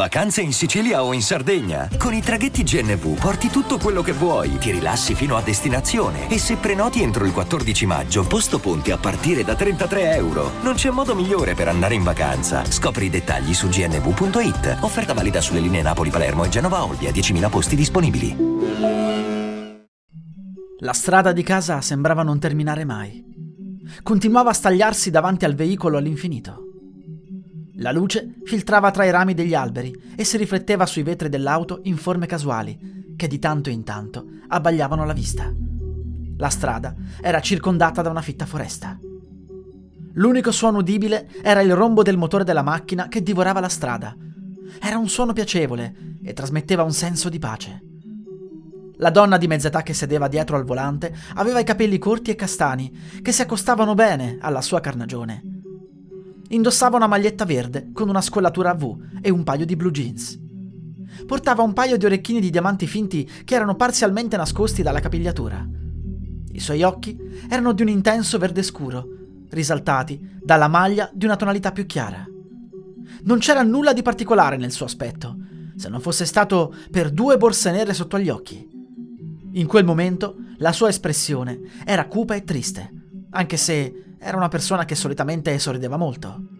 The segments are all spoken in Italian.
Vacanze in Sicilia o in Sardegna? Con i traghetti GNV porti tutto quello che vuoi, ti rilassi fino a destinazione e se prenoti entro il 14 maggio, posto ponti a partire da 33 euro. Non c'è modo migliore per andare in vacanza. Scopri i dettagli su gnv.it. Offerta valida sulle linee Napoli-Palermo e Genova-Olbia, 10.000 posti disponibili. La strada di casa sembrava non terminare mai. Continuava a stagliarsi davanti al veicolo all'infinito. La luce filtrava tra i rami degli alberi e si rifletteva sui vetri dell'auto in forme casuali, che di tanto in tanto abbagliavano la vista. La strada era circondata da una fitta foresta. L'unico suono udibile era il rombo del motore della macchina che divorava la strada. Era un suono piacevole e trasmetteva un senso di pace. La donna di mezz'età che sedeva dietro al volante aveva i capelli corti e castani, che si accostavano bene alla sua carnagione. Indossava una maglietta verde con una scollatura a V e un paio di blue jeans. Portava un paio di orecchini di diamanti finti che erano parzialmente nascosti dalla capigliatura. I suoi occhi erano di un intenso verde scuro, risaltati dalla maglia di una tonalità più chiara. Non c'era nulla di particolare nel suo aspetto, se non fosse stato per due borse nere sotto agli occhi. In quel momento la sua espressione era cupa e triste, anche se era una persona che solitamente sorrideva molto.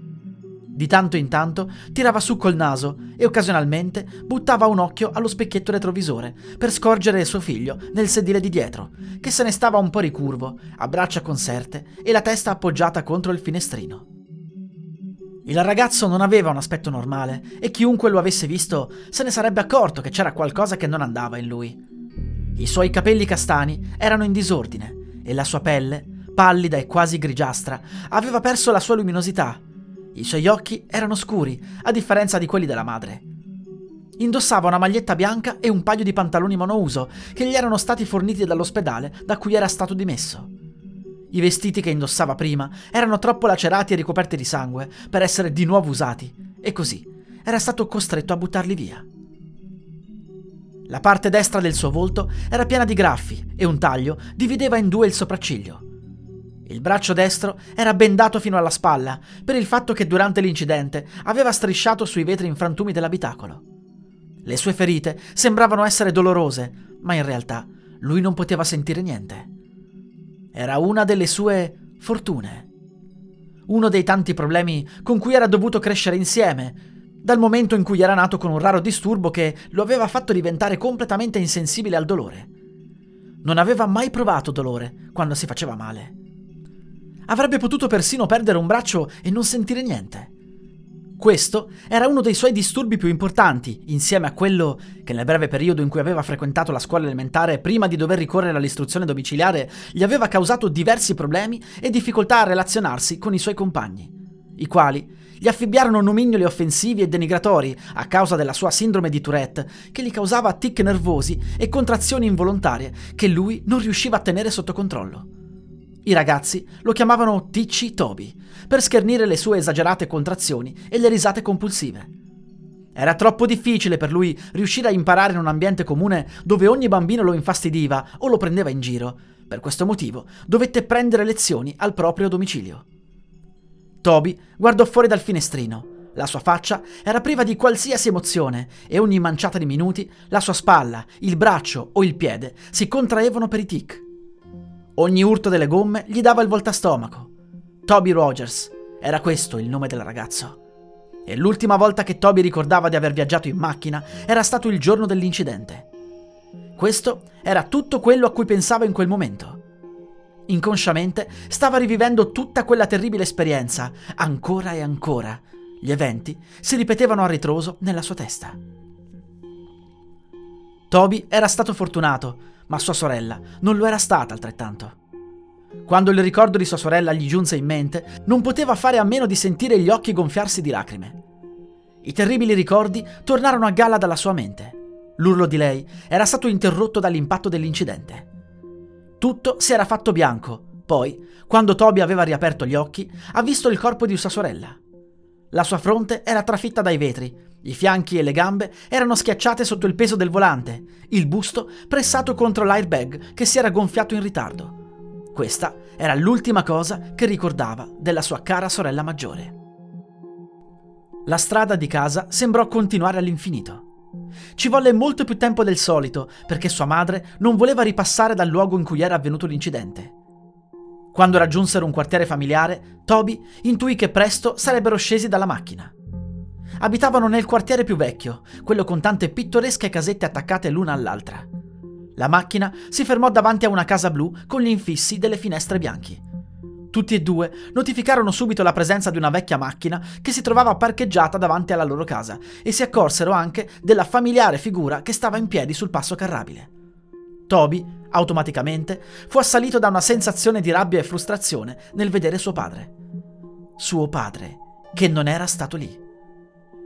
Di tanto in tanto tirava su col naso e occasionalmente buttava un occhio allo specchietto retrovisore per scorgere suo figlio nel sedile di dietro, che se ne stava un po' ricurvo, a braccia conserte e la testa appoggiata contro il finestrino. Il ragazzo non aveva un aspetto normale e chiunque lo avesse visto se ne sarebbe accorto che c'era qualcosa che non andava in lui. I suoi capelli castani erano in disordine e la sua pelle pallida e quasi grigiastra, aveva perso la sua luminosità. I suoi occhi erano scuri, a differenza di quelli della madre. Indossava una maglietta bianca e un paio di pantaloni monouso che gli erano stati forniti dall'ospedale da cui era stato dimesso. I vestiti che indossava prima erano troppo lacerati e ricoperti di sangue per essere di nuovo usati, e così era stato costretto a buttarli via. La parte destra del suo volto era piena di graffi e un taglio divideva in due il sopracciglio. Il braccio destro era bendato fino alla spalla per il fatto che durante l'incidente aveva strisciato sui vetri infrantumi dell'abitacolo. Le sue ferite sembravano essere dolorose, ma in realtà lui non poteva sentire niente. Era una delle sue fortune. Uno dei tanti problemi con cui era dovuto crescere insieme, dal momento in cui era nato con un raro disturbo che lo aveva fatto diventare completamente insensibile al dolore. Non aveva mai provato dolore quando si faceva male. Avrebbe potuto persino perdere un braccio e non sentire niente. Questo era uno dei suoi disturbi più importanti, insieme a quello che nel breve periodo in cui aveva frequentato la scuola elementare prima di dover ricorrere all'istruzione domiciliare gli aveva causato diversi problemi e difficoltà a relazionarsi con i suoi compagni, i quali gli affibbiarono nomignoli offensivi e denigratori a causa della sua sindrome di Tourette che gli causava tic nervosi e contrazioni involontarie che lui non riusciva a tenere sotto controllo. I ragazzi lo chiamavano Ticci Toby, per schernire le sue esagerate contrazioni e le risate compulsive. Era troppo difficile per lui riuscire a imparare in un ambiente comune dove ogni bambino lo infastidiva o lo prendeva in giro. Per questo motivo dovette prendere lezioni al proprio domicilio. Toby guardò fuori dal finestrino. La sua faccia era priva di qualsiasi emozione e ogni manciata di minuti la sua spalla, il braccio o il piede si contraevano per i tic. Ogni urto delle gomme gli dava il voltastomaco. Toby Rogers, era questo il nome del ragazzo. E l'ultima volta che Toby ricordava di aver viaggiato in macchina era stato il giorno dell'incidente. Questo era tutto quello a cui pensava in quel momento. Inconsciamente stava rivivendo tutta quella terribile esperienza, ancora e ancora. Gli eventi si ripetevano a ritroso nella sua testa. Toby era stato fortunato, ma sua sorella non lo era stata altrettanto. Quando il ricordo di sua sorella gli giunse in mente, non poteva fare a meno di sentire gli occhi gonfiarsi di lacrime. I terribili ricordi tornarono a galla dalla sua mente. L'urlo di lei era stato interrotto dall'impatto dell'incidente. Tutto si era fatto bianco. Poi, quando Toby aveva riaperto gli occhi, ha visto il corpo di sua sorella. La sua fronte era trafitta dai vetri, i fianchi e le gambe erano schiacciate sotto il peso del volante, il busto pressato contro l'airbag che si era gonfiato in ritardo. Questa era l'ultima cosa che ricordava della sua cara sorella maggiore. La strada di casa sembrò continuare all'infinito. Ci volle molto più tempo del solito perché sua madre non voleva ripassare dal luogo in cui era avvenuto l'incidente. Quando raggiunsero un quartiere familiare, Toby intuì che presto sarebbero scesi dalla macchina. Abitavano nel quartiere più vecchio, quello con tante pittoresche casette attaccate l'una all'altra. La macchina si fermò davanti a una casa blu con gli infissi delle finestre bianchi. Tutti e due notificarono subito la presenza di una vecchia macchina che si trovava parcheggiata davanti alla loro casa e si accorsero anche della familiare figura che stava in piedi sul passo carrabile. Toby, automaticamente, fu assalito da una sensazione di rabbia e frustrazione nel vedere suo padre. Suo padre, che non era stato lì.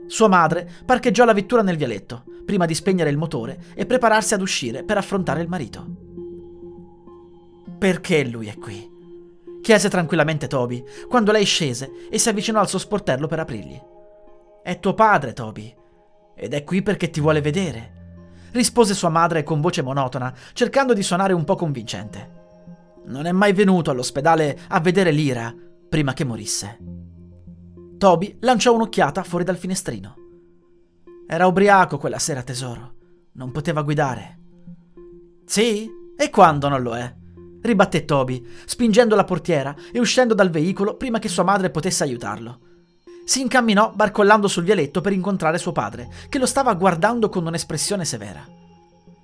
Sua madre parcheggiò la vettura nel vialetto, prima di spegnere il motore e prepararsi ad uscire per affrontare il marito. Perché lui è qui? chiese tranquillamente Toby, quando lei scese e si avvicinò al suo sportello per aprirgli. È tuo padre, Toby, ed è qui perché ti vuole vedere, rispose sua madre con voce monotona, cercando di suonare un po' convincente. Non è mai venuto all'ospedale a vedere Lira prima che morisse. Toby lanciò un'occhiata fuori dal finestrino. Era ubriaco quella sera, tesoro. Non poteva guidare. Sì? E quando non lo è? ribatté Toby, spingendo la portiera e uscendo dal veicolo prima che sua madre potesse aiutarlo. Si incamminò barcollando sul vialetto per incontrare suo padre, che lo stava guardando con un'espressione severa.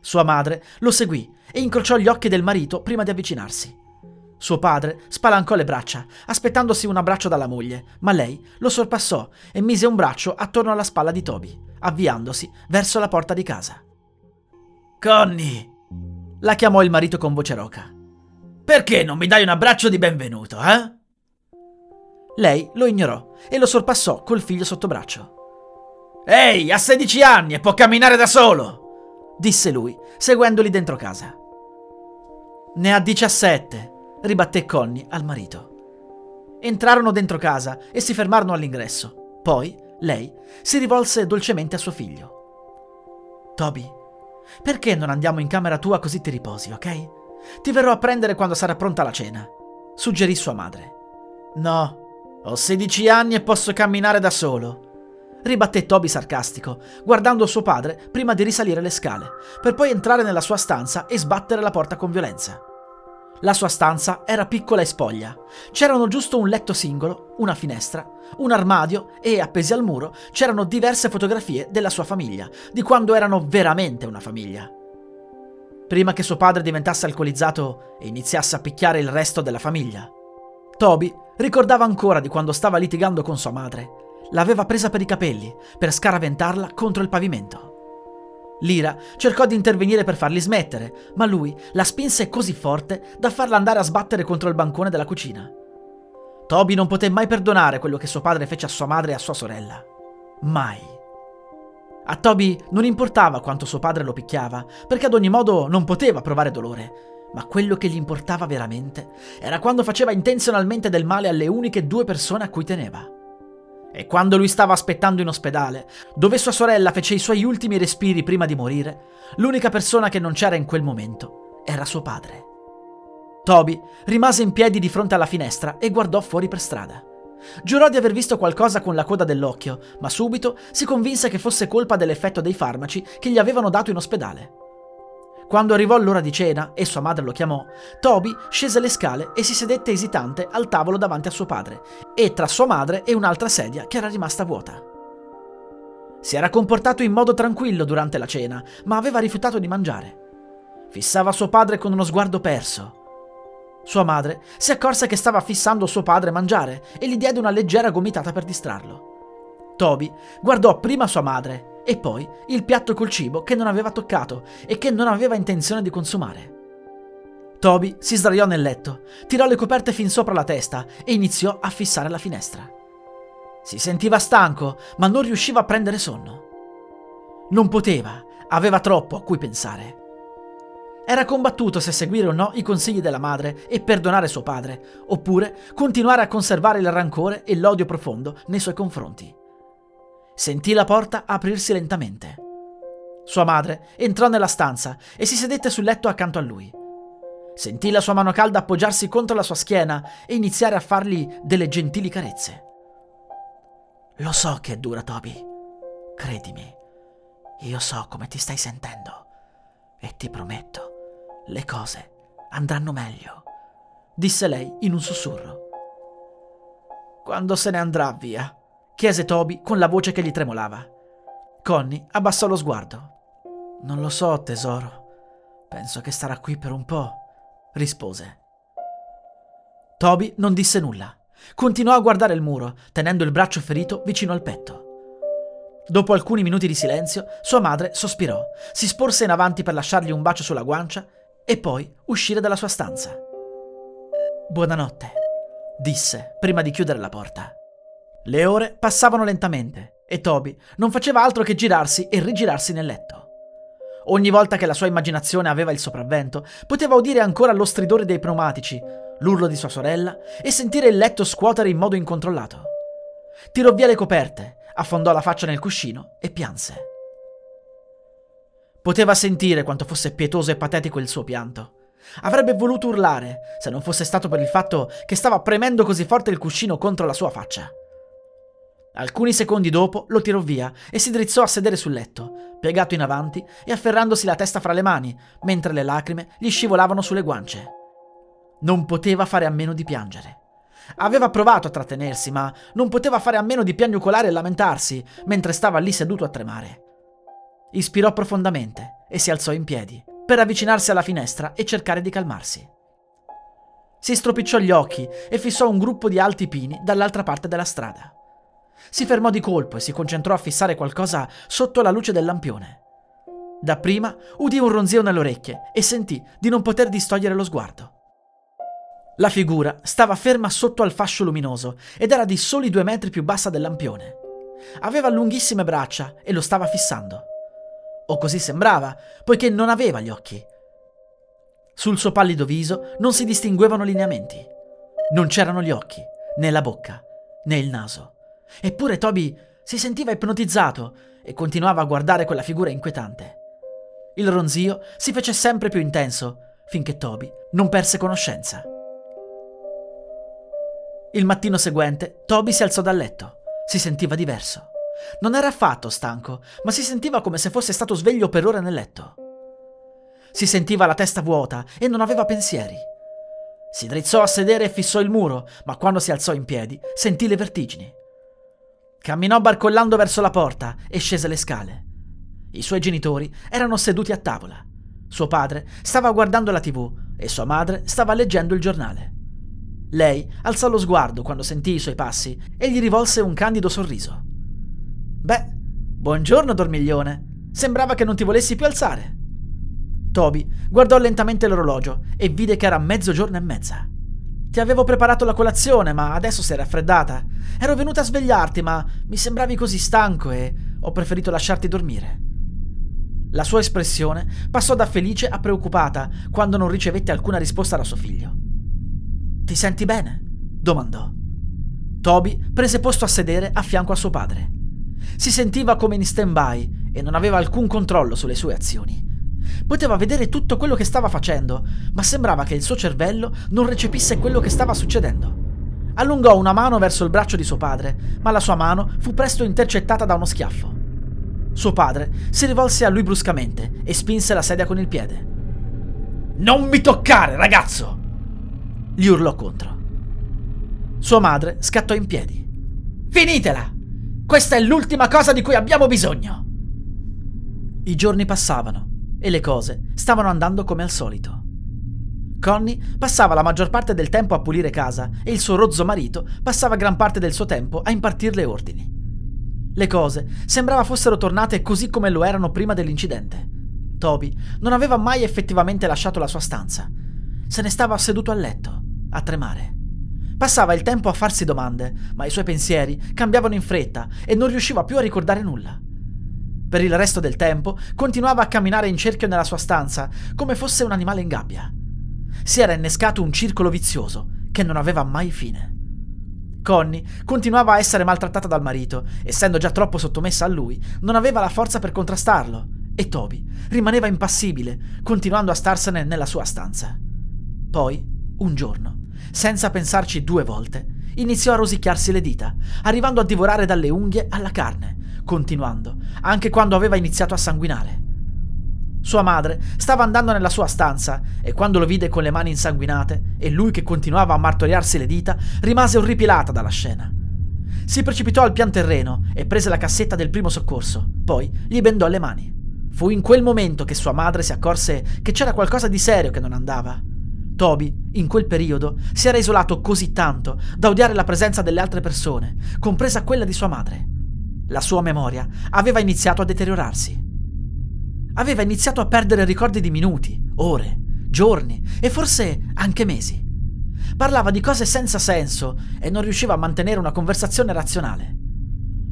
Sua madre lo seguì e incrociò gli occhi del marito prima di avvicinarsi. Suo padre spalancò le braccia, aspettandosi un abbraccio dalla moglie, ma lei lo sorpassò e mise un braccio attorno alla spalla di Toby, avviandosi verso la porta di casa. Connie! la chiamò il marito con voce roca. Perché non mi dai un abbraccio di benvenuto, eh? Lei lo ignorò e lo sorpassò col figlio sotto braccio. Ehi, ha 16 anni e può camminare da solo! disse lui, seguendoli dentro casa. Ne ha 17, ribatté Connie al marito. Entrarono dentro casa e si fermarono all'ingresso. Poi lei si rivolse dolcemente a suo figlio. Toby, perché non andiamo in camera tua così ti riposi, ok? Ti verrò a prendere quando sarà pronta la cena, suggerì sua madre. No, ho 16 anni e posso camminare da solo, ribatté Toby sarcastico, guardando suo padre prima di risalire le scale, per poi entrare nella sua stanza e sbattere la porta con violenza. La sua stanza era piccola e spoglia. C'erano giusto un letto singolo, una finestra, un armadio e, appesi al muro, c'erano diverse fotografie della sua famiglia, di quando erano veramente una famiglia. Prima che suo padre diventasse alcolizzato e iniziasse a picchiare il resto della famiglia. Toby ricordava ancora di quando stava litigando con sua madre. L'aveva presa per i capelli per scaraventarla contro il pavimento. Lira cercò di intervenire per farli smettere, ma lui la spinse così forte da farla andare a sbattere contro il bancone della cucina. Toby non poté mai perdonare quello che suo padre fece a sua madre e a sua sorella. Mai. A Toby non importava quanto suo padre lo picchiava, perché ad ogni modo non poteva provare dolore. Ma quello che gli importava veramente era quando faceva intenzionalmente del male alle uniche due persone a cui teneva. E quando lui stava aspettando in ospedale, dove sua sorella fece i suoi ultimi respiri prima di morire, l'unica persona che non c'era in quel momento era suo padre. Toby rimase in piedi di fronte alla finestra e guardò fuori per strada. Giurò di aver visto qualcosa con la coda dell'occhio, ma subito si convinse che fosse colpa dell'effetto dei farmaci che gli avevano dato in ospedale. Quando arrivò l'ora di cena e sua madre lo chiamò, Toby scese le scale e si sedette esitante al tavolo davanti a suo padre, e tra sua madre e un'altra sedia che era rimasta vuota. Si era comportato in modo tranquillo durante la cena, ma aveva rifiutato di mangiare. Fissava suo padre con uno sguardo perso. Sua madre si accorse che stava fissando suo padre mangiare e gli diede una leggera gomitata per distrarlo. Toby guardò prima sua madre e poi il piatto col cibo che non aveva toccato e che non aveva intenzione di consumare. Toby si sdraiò nel letto, tirò le coperte fin sopra la testa e iniziò a fissare la finestra. Si sentiva stanco, ma non riusciva a prendere sonno. Non poteva, aveva troppo a cui pensare. Era combattuto se seguire o no i consigli della madre e perdonare suo padre, oppure continuare a conservare il rancore e l'odio profondo nei suoi confronti. Sentì la porta aprirsi lentamente. Sua madre entrò nella stanza e si sedette sul letto accanto a lui. Sentì la sua mano calda appoggiarsi contro la sua schiena e iniziare a fargli delle gentili carezze. Lo so che è dura, Toby. Credimi, io so come ti stai sentendo. E ti prometto, le cose andranno meglio, disse lei in un sussurro. Quando se ne andrà via? Chiese Toby con la voce che gli tremolava. Connie abbassò lo sguardo. Non lo so, tesoro. Penso che starà qui per un po', rispose. Toby non disse nulla. Continuò a guardare il muro, tenendo il braccio ferito vicino al petto. Dopo alcuni minuti di silenzio, sua madre sospirò, si sporse in avanti per lasciargli un bacio sulla guancia e poi uscire dalla sua stanza. Buonanotte, disse prima di chiudere la porta. Le ore passavano lentamente e Toby non faceva altro che girarsi e rigirarsi nel letto. Ogni volta che la sua immaginazione aveva il sopravvento, poteva udire ancora lo stridore dei pneumatici, l'urlo di sua sorella e sentire il letto scuotere in modo incontrollato. Tirò via le coperte, affondò la faccia nel cuscino e pianse. Poteva sentire quanto fosse pietoso e patetico il suo pianto. Avrebbe voluto urlare se non fosse stato per il fatto che stava premendo così forte il cuscino contro la sua faccia. Alcuni secondi dopo lo tirò via e si drizzò a sedere sul letto, piegato in avanti e afferrandosi la testa fra le mani, mentre le lacrime gli scivolavano sulle guance. Non poteva fare a meno di piangere. Aveva provato a trattenersi, ma non poteva fare a meno di piagnucolare e lamentarsi mentre stava lì seduto a tremare. Ispirò profondamente e si alzò in piedi per avvicinarsi alla finestra e cercare di calmarsi. Si stropicciò gli occhi e fissò un gruppo di alti pini dall'altra parte della strada. Si fermò di colpo e si concentrò a fissare qualcosa sotto la luce del lampione. Dapprima udì un ronzio nelle orecchie e sentì di non poter distogliere lo sguardo. La figura stava ferma sotto al fascio luminoso ed era di soli due metri più bassa del lampione. Aveva lunghissime braccia e lo stava fissando. O così sembrava, poiché non aveva gli occhi. Sul suo pallido viso non si distinguevano lineamenti. Non c'erano gli occhi, né la bocca, né il naso. Eppure Toby si sentiva ipnotizzato e continuava a guardare quella figura inquietante. Il ronzio si fece sempre più intenso finché Toby non perse conoscenza. Il mattino seguente Toby si alzò dal letto. Si sentiva diverso. Non era affatto stanco, ma si sentiva come se fosse stato sveglio per ore nel letto. Si sentiva la testa vuota e non aveva pensieri. Si drizzò a sedere e fissò il muro, ma quando si alzò in piedi sentì le vertigini. Camminò barcollando verso la porta e scese le scale. I suoi genitori erano seduti a tavola. Suo padre stava guardando la tv e sua madre stava leggendo il giornale. Lei alzò lo sguardo quando sentì i suoi passi e gli rivolse un candido sorriso. Beh, buongiorno dormiglione. Sembrava che non ti volessi più alzare. Toby guardò lentamente l'orologio e vide che era mezzogiorno e mezza. Ti avevo preparato la colazione, ma adesso sei raffreddata. Ero venuta a svegliarti, ma mi sembravi così stanco e ho preferito lasciarti dormire. La sua espressione passò da felice a preoccupata quando non ricevette alcuna risposta da suo figlio. Ti senti bene? domandò. Toby prese posto a sedere a fianco a suo padre. Si sentiva come in stand-by e non aveva alcun controllo sulle sue azioni. Poteva vedere tutto quello che stava facendo, ma sembrava che il suo cervello non recepisse quello che stava succedendo. Allungò una mano verso il braccio di suo padre, ma la sua mano fu presto intercettata da uno schiaffo. Suo padre si rivolse a lui bruscamente e spinse la sedia con il piede. Non mi toccare, ragazzo! gli urlò contro. Sua madre scattò in piedi. Finitela! Questa è l'ultima cosa di cui abbiamo bisogno! I giorni passavano e le cose stavano andando come al solito. Connie passava la maggior parte del tempo a pulire casa e il suo rozzo marito passava gran parte del suo tempo a impartirle ordini. Le cose sembrava fossero tornate così come lo erano prima dell'incidente. Toby non aveva mai effettivamente lasciato la sua stanza. Se ne stava seduto a letto, a tremare. Passava il tempo a farsi domande, ma i suoi pensieri cambiavano in fretta e non riusciva più a ricordare nulla. Per il resto del tempo continuava a camminare in cerchio nella sua stanza, come fosse un animale in gabbia. Si era innescato un circolo vizioso che non aveva mai fine. Connie continuava a essere maltrattata dal marito, essendo già troppo sottomessa a lui, non aveva la forza per contrastarlo, e Toby rimaneva impassibile, continuando a starsene nella sua stanza. Poi, un giorno, senza pensarci due volte, iniziò a rosicchiarsi le dita, arrivando a divorare dalle unghie alla carne, continuando, anche quando aveva iniziato a sanguinare. Sua madre stava andando nella sua stanza e quando lo vide con le mani insanguinate e lui che continuava a martoriarsi le dita, rimase orripilata dalla scena. Si precipitò al pian terreno e prese la cassetta del primo soccorso, poi gli bendò le mani. Fu in quel momento che sua madre si accorse che c'era qualcosa di serio che non andava. Toby, in quel periodo, si era isolato così tanto da odiare la presenza delle altre persone, compresa quella di sua madre. La sua memoria aveva iniziato a deteriorarsi. Aveva iniziato a perdere ricordi di minuti, ore, giorni e forse anche mesi. Parlava di cose senza senso e non riusciva a mantenere una conversazione razionale.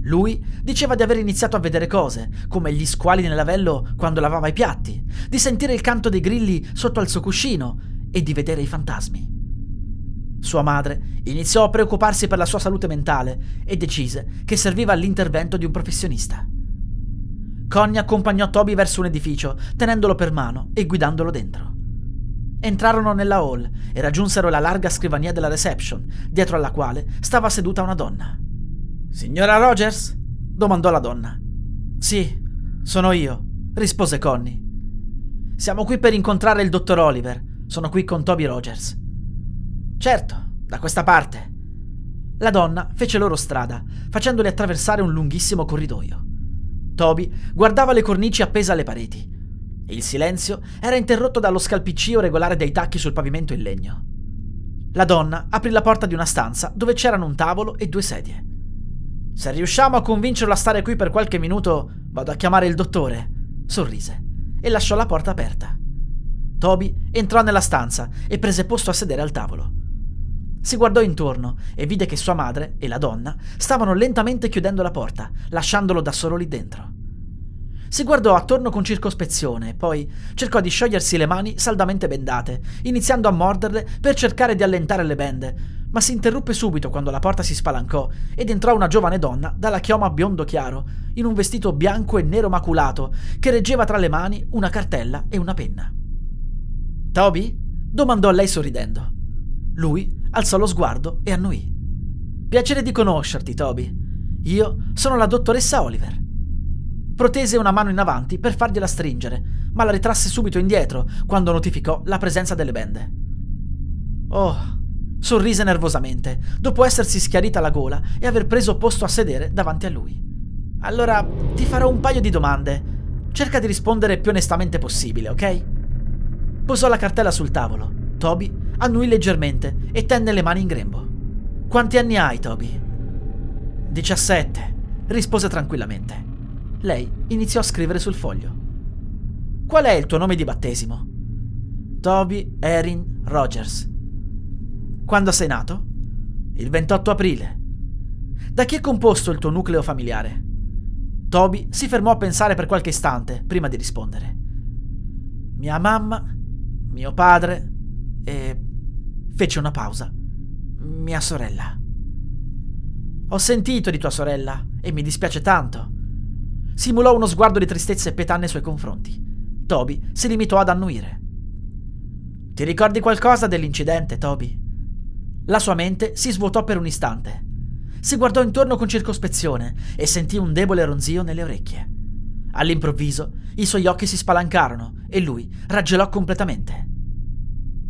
Lui diceva di aver iniziato a vedere cose, come gli squali nel lavello quando lavava i piatti, di sentire il canto dei grilli sotto al suo cuscino e di vedere i fantasmi. Sua madre iniziò a preoccuparsi per la sua salute mentale e decise che serviva l'intervento di un professionista. Connie accompagnò Toby verso un edificio, tenendolo per mano e guidandolo dentro. Entrarono nella hall e raggiunsero la larga scrivania della reception, dietro alla quale stava seduta una donna. Signora Rogers? domandò la donna. Sì, sono io, rispose Connie. Siamo qui per incontrare il dottor Oliver. Sono qui con Toby Rogers. Certo, da questa parte. La donna fece loro strada, facendoli attraversare un lunghissimo corridoio. Toby guardava le cornici appese alle pareti. Il silenzio era interrotto dallo scalpiccio regolare dei tacchi sul pavimento in legno. La donna aprì la porta di una stanza dove c'erano un tavolo e due sedie. Se riusciamo a convincerlo a stare qui per qualche minuto, vado a chiamare il dottore. Sorrise e lasciò la porta aperta. Toby entrò nella stanza e prese posto a sedere al tavolo. Si guardò intorno e vide che sua madre e la donna stavano lentamente chiudendo la porta, lasciandolo da solo lì dentro. Si guardò attorno con circospezione, poi cercò di sciogliersi le mani saldamente bendate, iniziando a morderle per cercare di allentare le bende, ma si interruppe subito quando la porta si spalancò ed entrò una giovane donna dalla chioma biondo chiaro, in un vestito bianco e nero maculato, che reggeva tra le mani una cartella e una penna. Toby? domandò lei sorridendo. Lui alzò lo sguardo e annuì. Piacere di conoscerti, Toby. Io sono la dottoressa Oliver. Protese una mano in avanti per fargliela stringere, ma la ritrasse subito indietro quando notificò la presenza delle bende. Oh, sorrise nervosamente, dopo essersi schiarita la gola e aver preso posto a sedere davanti a lui. Allora ti farò un paio di domande. Cerca di rispondere più onestamente possibile, ok? Posò la cartella sul tavolo. Toby annui leggermente e tenne le mani in grembo. Quanti anni hai, Toby? 17, rispose tranquillamente. Lei iniziò a scrivere sul foglio. Qual è il tuo nome di battesimo? Toby Erin Rogers. Quando sei nato? Il 28 aprile. Da chi è composto il tuo nucleo familiare? Toby si fermò a pensare per qualche istante prima di rispondere. Mia mamma, mio padre e fece una pausa. Mia sorella. Ho sentito di tua sorella e mi dispiace tanto. Simulò uno sguardo di tristezza e pietà nei suoi confronti. Toby si limitò ad annuire. Ti ricordi qualcosa dell'incidente, Toby? La sua mente si svuotò per un istante. Si guardò intorno con circospezione e sentì un debole ronzio nelle orecchie. All'improvviso i suoi occhi si spalancarono e lui raggelò completamente.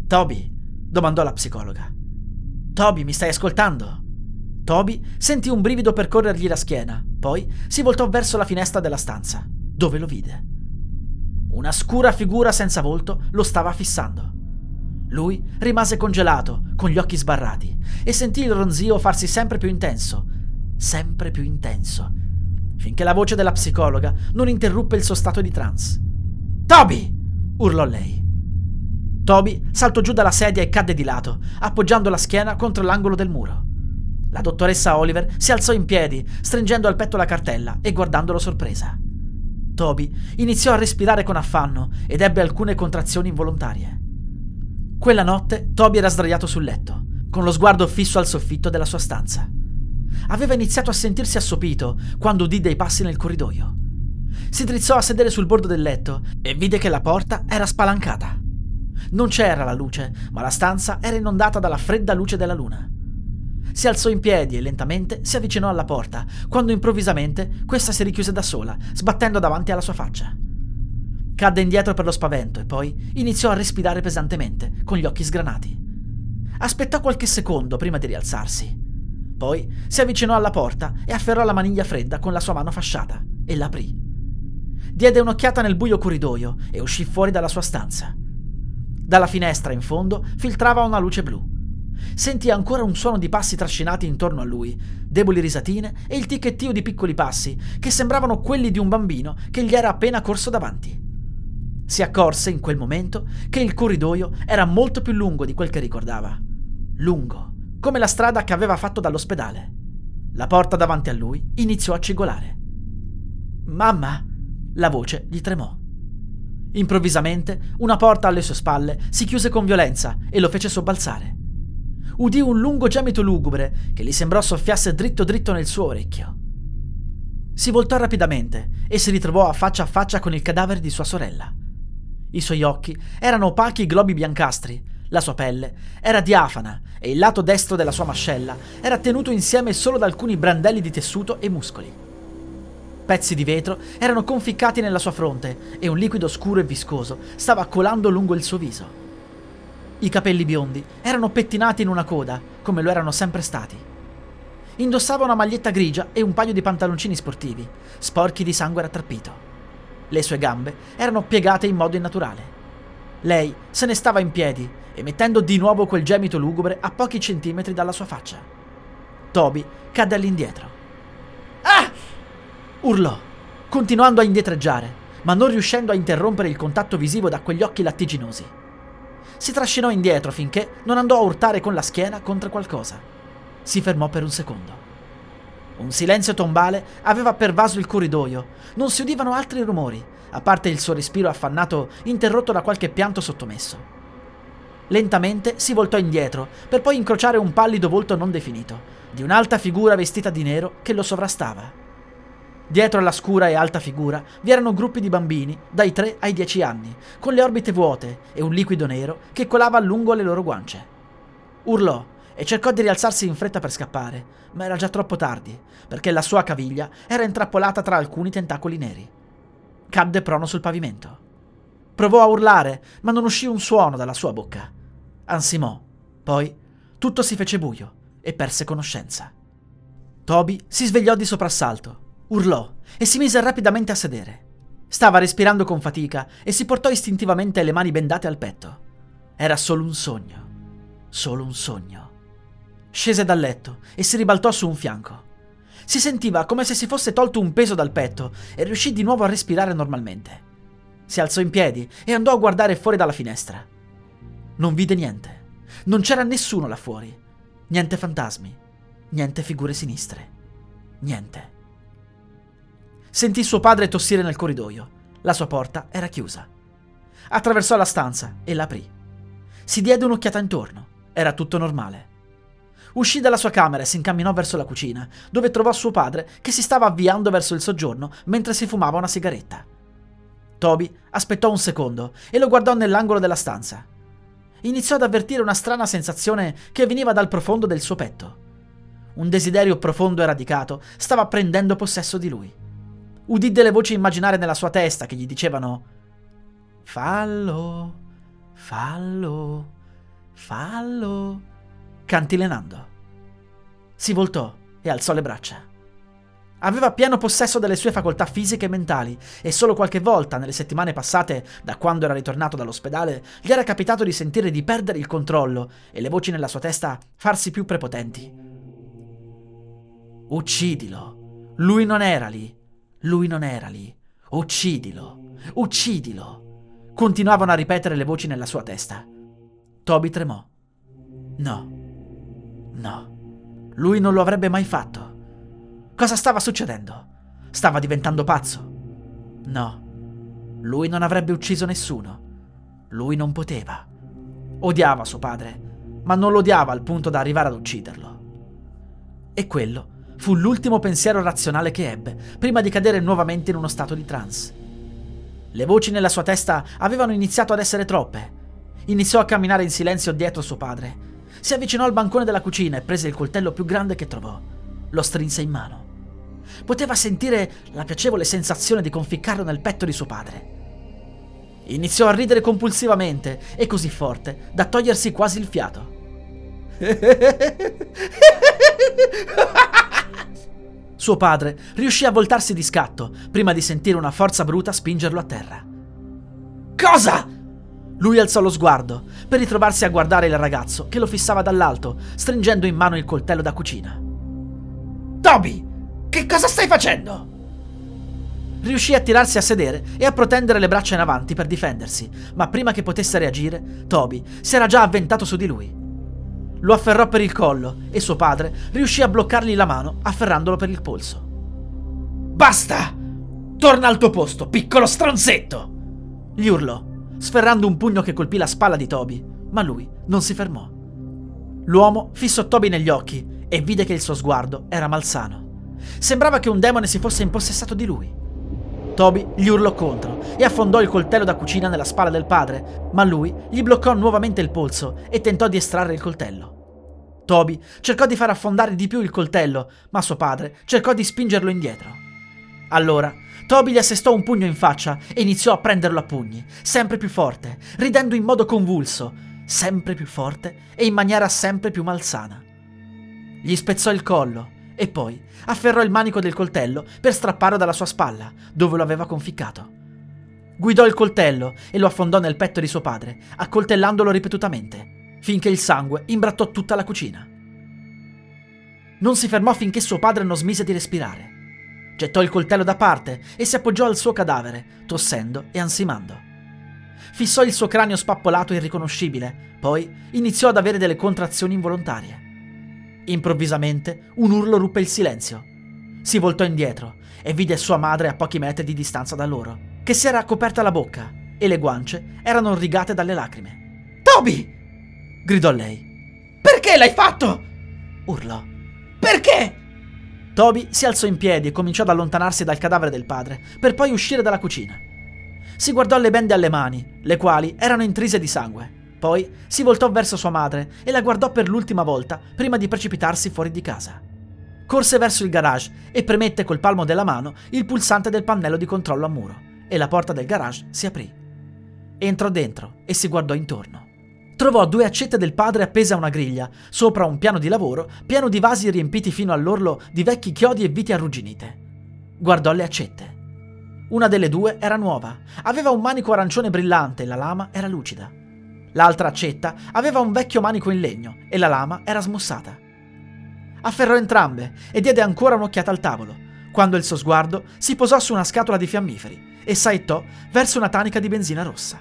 Toby, domandò la psicologa. Toby, mi stai ascoltando? Toby sentì un brivido percorrergli la schiena, poi si voltò verso la finestra della stanza, dove lo vide. Una scura figura senza volto lo stava fissando. Lui rimase congelato, con gli occhi sbarrati, e sentì il ronzio farsi sempre più intenso, sempre più intenso, finché la voce della psicologa non interruppe il suo stato di trance. Toby! urlò lei. Toby saltò giù dalla sedia e cadde di lato, appoggiando la schiena contro l'angolo del muro. La dottoressa Oliver si alzò in piedi, stringendo al petto la cartella e guardandolo sorpresa. Toby iniziò a respirare con affanno ed ebbe alcune contrazioni involontarie. Quella notte Toby era sdraiato sul letto, con lo sguardo fisso al soffitto della sua stanza. Aveva iniziato a sentirsi assopito quando udì dei passi nel corridoio. Si drizzò a sedere sul bordo del letto e vide che la porta era spalancata. Non c'era la luce, ma la stanza era inondata dalla fredda luce della luna. si alzò in piedi e lentamente si avvicinò alla porta, quando improvvisamente questa si richiuse da sola, sbattendo davanti alla sua faccia. Cadde indietro per lo spavento e poi iniziò a respirare pesantemente, con gli occhi sgranati. Aspettò qualche secondo prima di rialzarsi. Poi si avvicinò alla porta e afferrò la maniglia fredda con la sua mano fasciata e l'aprì. Diede un'occhiata nel buio corridoio e uscì fuori dalla sua stanza. Dalla finestra in fondo filtrava una luce blu. Sentì ancora un suono di passi trascinati intorno a lui, deboli risatine e il ticchettio di piccoli passi che sembravano quelli di un bambino che gli era appena corso davanti. Si accorse in quel momento che il corridoio era molto più lungo di quel che ricordava. Lungo, come la strada che aveva fatto dall'ospedale. La porta davanti a lui iniziò a cigolare. Mamma! La voce gli tremò. Improvvisamente una porta alle sue spalle si chiuse con violenza e lo fece sobbalzare. Udì un lungo gemito lugubre che gli sembrò soffiasse dritto dritto nel suo orecchio. Si voltò rapidamente e si ritrovò a faccia a faccia con il cadavere di sua sorella. I suoi occhi erano opachi globi biancastri, la sua pelle era diafana e il lato destro della sua mascella era tenuto insieme solo da alcuni brandelli di tessuto e muscoli. Pezzi di vetro erano conficcati nella sua fronte e un liquido scuro e viscoso stava colando lungo il suo viso. I capelli biondi erano pettinati in una coda, come lo erano sempre stati. Indossava una maglietta grigia e un paio di pantaloncini sportivi, sporchi di sangue rattrappito. Le sue gambe erano piegate in modo innaturale. Lei se ne stava in piedi, emettendo di nuovo quel gemito lugubre a pochi centimetri dalla sua faccia. Toby cadde all'indietro. Ah! Urlò, continuando a indietreggiare, ma non riuscendo a interrompere il contatto visivo da quegli occhi lattiginosi. Si trascinò indietro finché non andò a urtare con la schiena contro qualcosa. Si fermò per un secondo. Un silenzio tombale aveva pervaso il corridoio. Non si udivano altri rumori, a parte il suo respiro affannato interrotto da qualche pianto sottomesso. Lentamente si voltò indietro, per poi incrociare un pallido volto non definito, di un'alta figura vestita di nero che lo sovrastava. Dietro alla scura e alta figura vi erano gruppi di bambini dai 3 ai 10 anni, con le orbite vuote e un liquido nero che colava lungo le loro guance. Urlò e cercò di rialzarsi in fretta per scappare, ma era già troppo tardi, perché la sua caviglia era intrappolata tra alcuni tentacoli neri. Cadde prono sul pavimento. Provò a urlare, ma non uscì un suono dalla sua bocca. Ansimò. Poi tutto si fece buio e perse conoscenza. Toby si svegliò di soprassalto, urlò e si mise rapidamente a sedere. Stava respirando con fatica e si portò istintivamente le mani bendate al petto. Era solo un sogno. Solo un sogno. Scese dal letto e si ribaltò su un fianco. Si sentiva come se si fosse tolto un peso dal petto e riuscì di nuovo a respirare normalmente. Si alzò in piedi e andò a guardare fuori dalla finestra. Non vide niente. Non c'era nessuno là fuori. Niente fantasmi. Niente figure sinistre. Niente. Sentì suo padre tossire nel corridoio. La sua porta era chiusa. Attraversò la stanza e l'aprì. Si diede un'occhiata intorno. Era tutto normale. Uscì dalla sua camera e si incamminò verso la cucina, dove trovò suo padre che si stava avviando verso il soggiorno mentre si fumava una sigaretta. Toby aspettò un secondo e lo guardò nell'angolo della stanza. Iniziò ad avvertire una strana sensazione che veniva dal profondo del suo petto. Un desiderio profondo e radicato stava prendendo possesso di lui. Udì delle voci immaginare nella sua testa che gli dicevano Fallo, fallo, fallo cantilenando. Si voltò e alzò le braccia. Aveva pieno possesso delle sue facoltà fisiche e mentali e solo qualche volta nelle settimane passate da quando era ritornato dall'ospedale gli era capitato di sentire di perdere il controllo e le voci nella sua testa farsi più prepotenti. Uccidilo. Lui non era lì. Lui non era lì. Uccidilo. Uccidilo. Continuavano a ripetere le voci nella sua testa. Toby tremò. No. No, lui non lo avrebbe mai fatto. Cosa stava succedendo? Stava diventando pazzo? No, lui non avrebbe ucciso nessuno. Lui non poteva. Odiava suo padre, ma non lo odiava al punto da arrivare ad ucciderlo. E quello fu l'ultimo pensiero razionale che ebbe, prima di cadere nuovamente in uno stato di trance. Le voci nella sua testa avevano iniziato ad essere troppe. Iniziò a camminare in silenzio dietro suo padre si avvicinò al bancone della cucina e prese il coltello più grande che trovò. Lo strinse in mano. Poteva sentire la piacevole sensazione di conficcarlo nel petto di suo padre. Iniziò a ridere compulsivamente e così forte da togliersi quasi il fiato. Suo padre riuscì a voltarsi di scatto prima di sentire una forza bruta spingerlo a terra. Cosa? Lui alzò lo sguardo per ritrovarsi a guardare il ragazzo che lo fissava dall'alto, stringendo in mano il coltello da cucina. Toby, che cosa stai facendo? Riuscì a tirarsi a sedere e a protendere le braccia in avanti per difendersi, ma prima che potesse reagire, Toby si era già avventato su di lui. Lo afferrò per il collo e suo padre riuscì a bloccargli la mano afferrandolo per il polso. Basta! Torna al tuo posto, piccolo stronzetto! Gli urlò, sferrando un pugno che colpì la spalla di Toby, ma lui non si fermò. L'uomo fissò Toby negli occhi e vide che il suo sguardo era malsano. Sembrava che un demone si fosse impossessato di lui. Toby gli urlò contro e affondò il coltello da cucina nella spalla del padre, ma lui gli bloccò nuovamente il polso e tentò di estrarre il coltello. Toby cercò di far affondare di più il coltello, ma suo padre cercò di spingerlo indietro. Allora Toby gli assestò un pugno in faccia e iniziò a prenderlo a pugni, sempre più forte, ridendo in modo convulso, sempre più forte e in maniera sempre più malsana. Gli spezzò il collo e poi afferrò il manico del coltello per strapparlo dalla sua spalla, dove lo aveva conficcato. Guidò il coltello e lo affondò nel petto di suo padre, accoltellandolo ripetutamente, finché il sangue imbrattò tutta la cucina. Non si fermò finché suo padre non smise di respirare. Gettò il coltello da parte e si appoggiò al suo cadavere, tossendo e ansimando. Fissò il suo cranio spappolato e irriconoscibile, poi iniziò ad avere delle contrazioni involontarie. Improvvisamente un urlo ruppe il silenzio. Si voltò indietro e vide sua madre a pochi metri di distanza da loro, che si era coperta la bocca e le guance erano rigate dalle lacrime. Toby! gridò lei. Perché l'hai fatto? urlò. Perché? Toby si alzò in piedi e cominciò ad allontanarsi dal cadavere del padre, per poi uscire dalla cucina. Si guardò le bende alle mani, le quali erano intrise di sangue. Poi si voltò verso sua madre e la guardò per l'ultima volta prima di precipitarsi fuori di casa. Corse verso il garage e premette col palmo della mano il pulsante del pannello di controllo a muro e la porta del garage si aprì. Entrò dentro e si guardò intorno. Trovò due accette del padre appese a una griglia, sopra un piano di lavoro pieno di vasi riempiti fino all'orlo di vecchi chiodi e viti arrugginite. Guardò le accette. Una delle due era nuova, aveva un manico arancione brillante e la lama era lucida. L'altra accetta aveva un vecchio manico in legno e la lama era smussata. Afferrò entrambe e diede ancora un'occhiata al tavolo, quando il suo sguardo si posò su una scatola di fiammiferi e saettò verso una tanica di benzina rossa.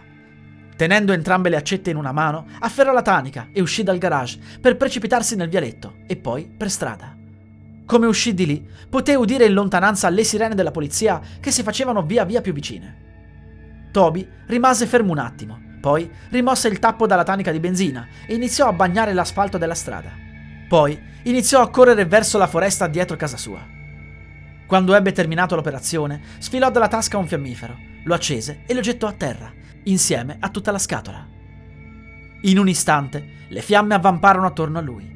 Tenendo entrambe le accette in una mano, afferrò la tanica e uscì dal garage per precipitarsi nel vialetto e poi per strada. Come uscì di lì, poté udire in lontananza le sirene della polizia che si facevano via via più vicine. Toby rimase fermo un attimo, poi rimosse il tappo dalla tanica di benzina e iniziò a bagnare l'asfalto della strada. Poi iniziò a correre verso la foresta dietro casa sua. Quando ebbe terminato l'operazione, sfilò dalla tasca un fiammifero, lo accese e lo gettò a terra, insieme a tutta la scatola. In un istante le fiamme avvamparono attorno a lui.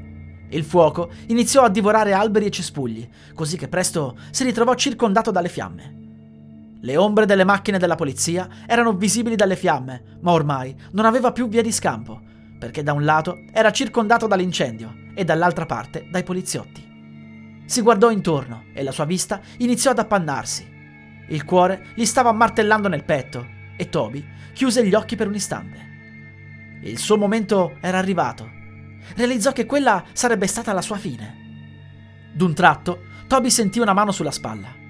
Il fuoco iniziò a divorare alberi e cespugli, così che presto si ritrovò circondato dalle fiamme. Le ombre delle macchine della polizia erano visibili dalle fiamme, ma ormai non aveva più via di scampo, perché da un lato era circondato dall'incendio e dall'altra parte dai poliziotti. Si guardò intorno e la sua vista iniziò ad appannarsi. Il cuore gli stava martellando nel petto e Toby chiuse gli occhi per un istante. Il suo momento era arrivato. Realizzò che quella sarebbe stata la sua fine. D'un tratto, Toby sentì una mano sulla spalla.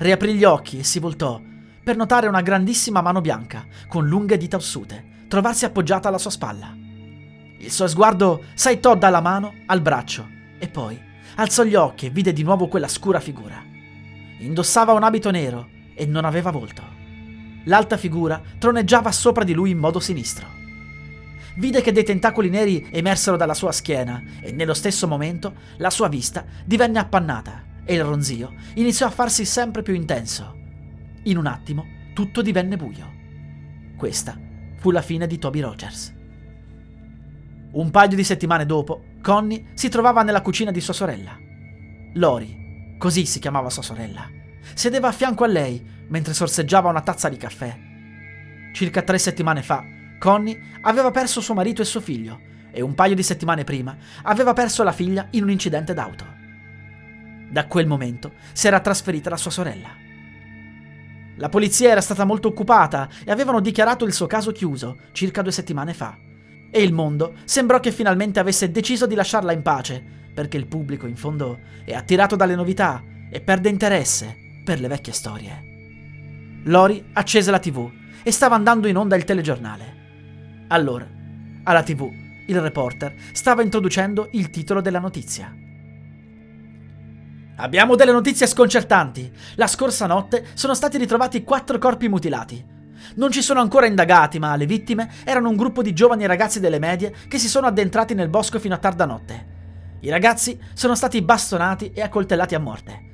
Riaprì gli occhi e si voltò per notare una grandissima mano bianca con lunghe dita ossute trovarsi appoggiata alla sua spalla. Il suo sguardo saettò dalla mano al braccio e poi alzò gli occhi e vide di nuovo quella scura figura. Indossava un abito nero e non aveva volto. L'alta figura troneggiava sopra di lui in modo sinistro. Vide che dei tentacoli neri emersero dalla sua schiena e nello stesso momento la sua vista divenne appannata e il ronzio iniziò a farsi sempre più intenso. In un attimo tutto divenne buio. Questa fu la fine di Toby Rogers. Un paio di settimane dopo, Connie si trovava nella cucina di sua sorella. Lori, così si chiamava sua sorella, sedeva a fianco a lei mentre sorseggiava una tazza di caffè. Circa tre settimane fa, Connie aveva perso suo marito e suo figlio e un paio di settimane prima aveva perso la figlia in un incidente d'auto. Da quel momento si era trasferita la sua sorella. La polizia era stata molto occupata e avevano dichiarato il suo caso chiuso circa due settimane fa. E il mondo sembrò che finalmente avesse deciso di lasciarla in pace, perché il pubblico, in fondo, è attirato dalle novità e perde interesse per le vecchie storie. Lori accese la tv e stava andando in onda il telegiornale. Allora, alla tv, il reporter stava introducendo il titolo della notizia. Abbiamo delle notizie sconcertanti. La scorsa notte sono stati ritrovati quattro corpi mutilati. Non ci sono ancora indagati, ma le vittime erano un gruppo di giovani ragazzi delle medie che si sono addentrati nel bosco fino a tarda notte. I ragazzi sono stati bastonati e accoltellati a morte.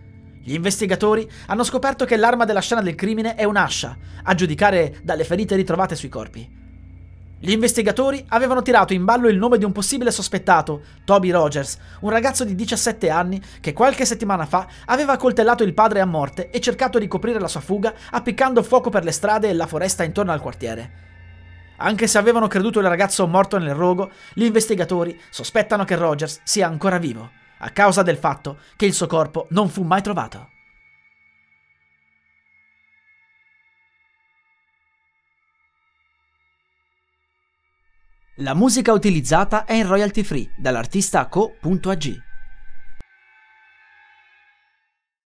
Gli investigatori hanno scoperto che l'arma della scena del crimine è un'ascia, a giudicare dalle ferite ritrovate sui corpi. Gli investigatori avevano tirato in ballo il nome di un possibile sospettato, Toby Rogers, un ragazzo di 17 anni che qualche settimana fa aveva accoltellato il padre a morte e cercato di coprire la sua fuga appiccando fuoco per le strade e la foresta intorno al quartiere. Anche se avevano creduto il ragazzo morto nel rogo, gli investigatori sospettano che Rogers sia ancora vivo, a causa del fatto che il suo corpo non fu mai trovato. La musica utilizzata è in royalty free dall'artista co.ag.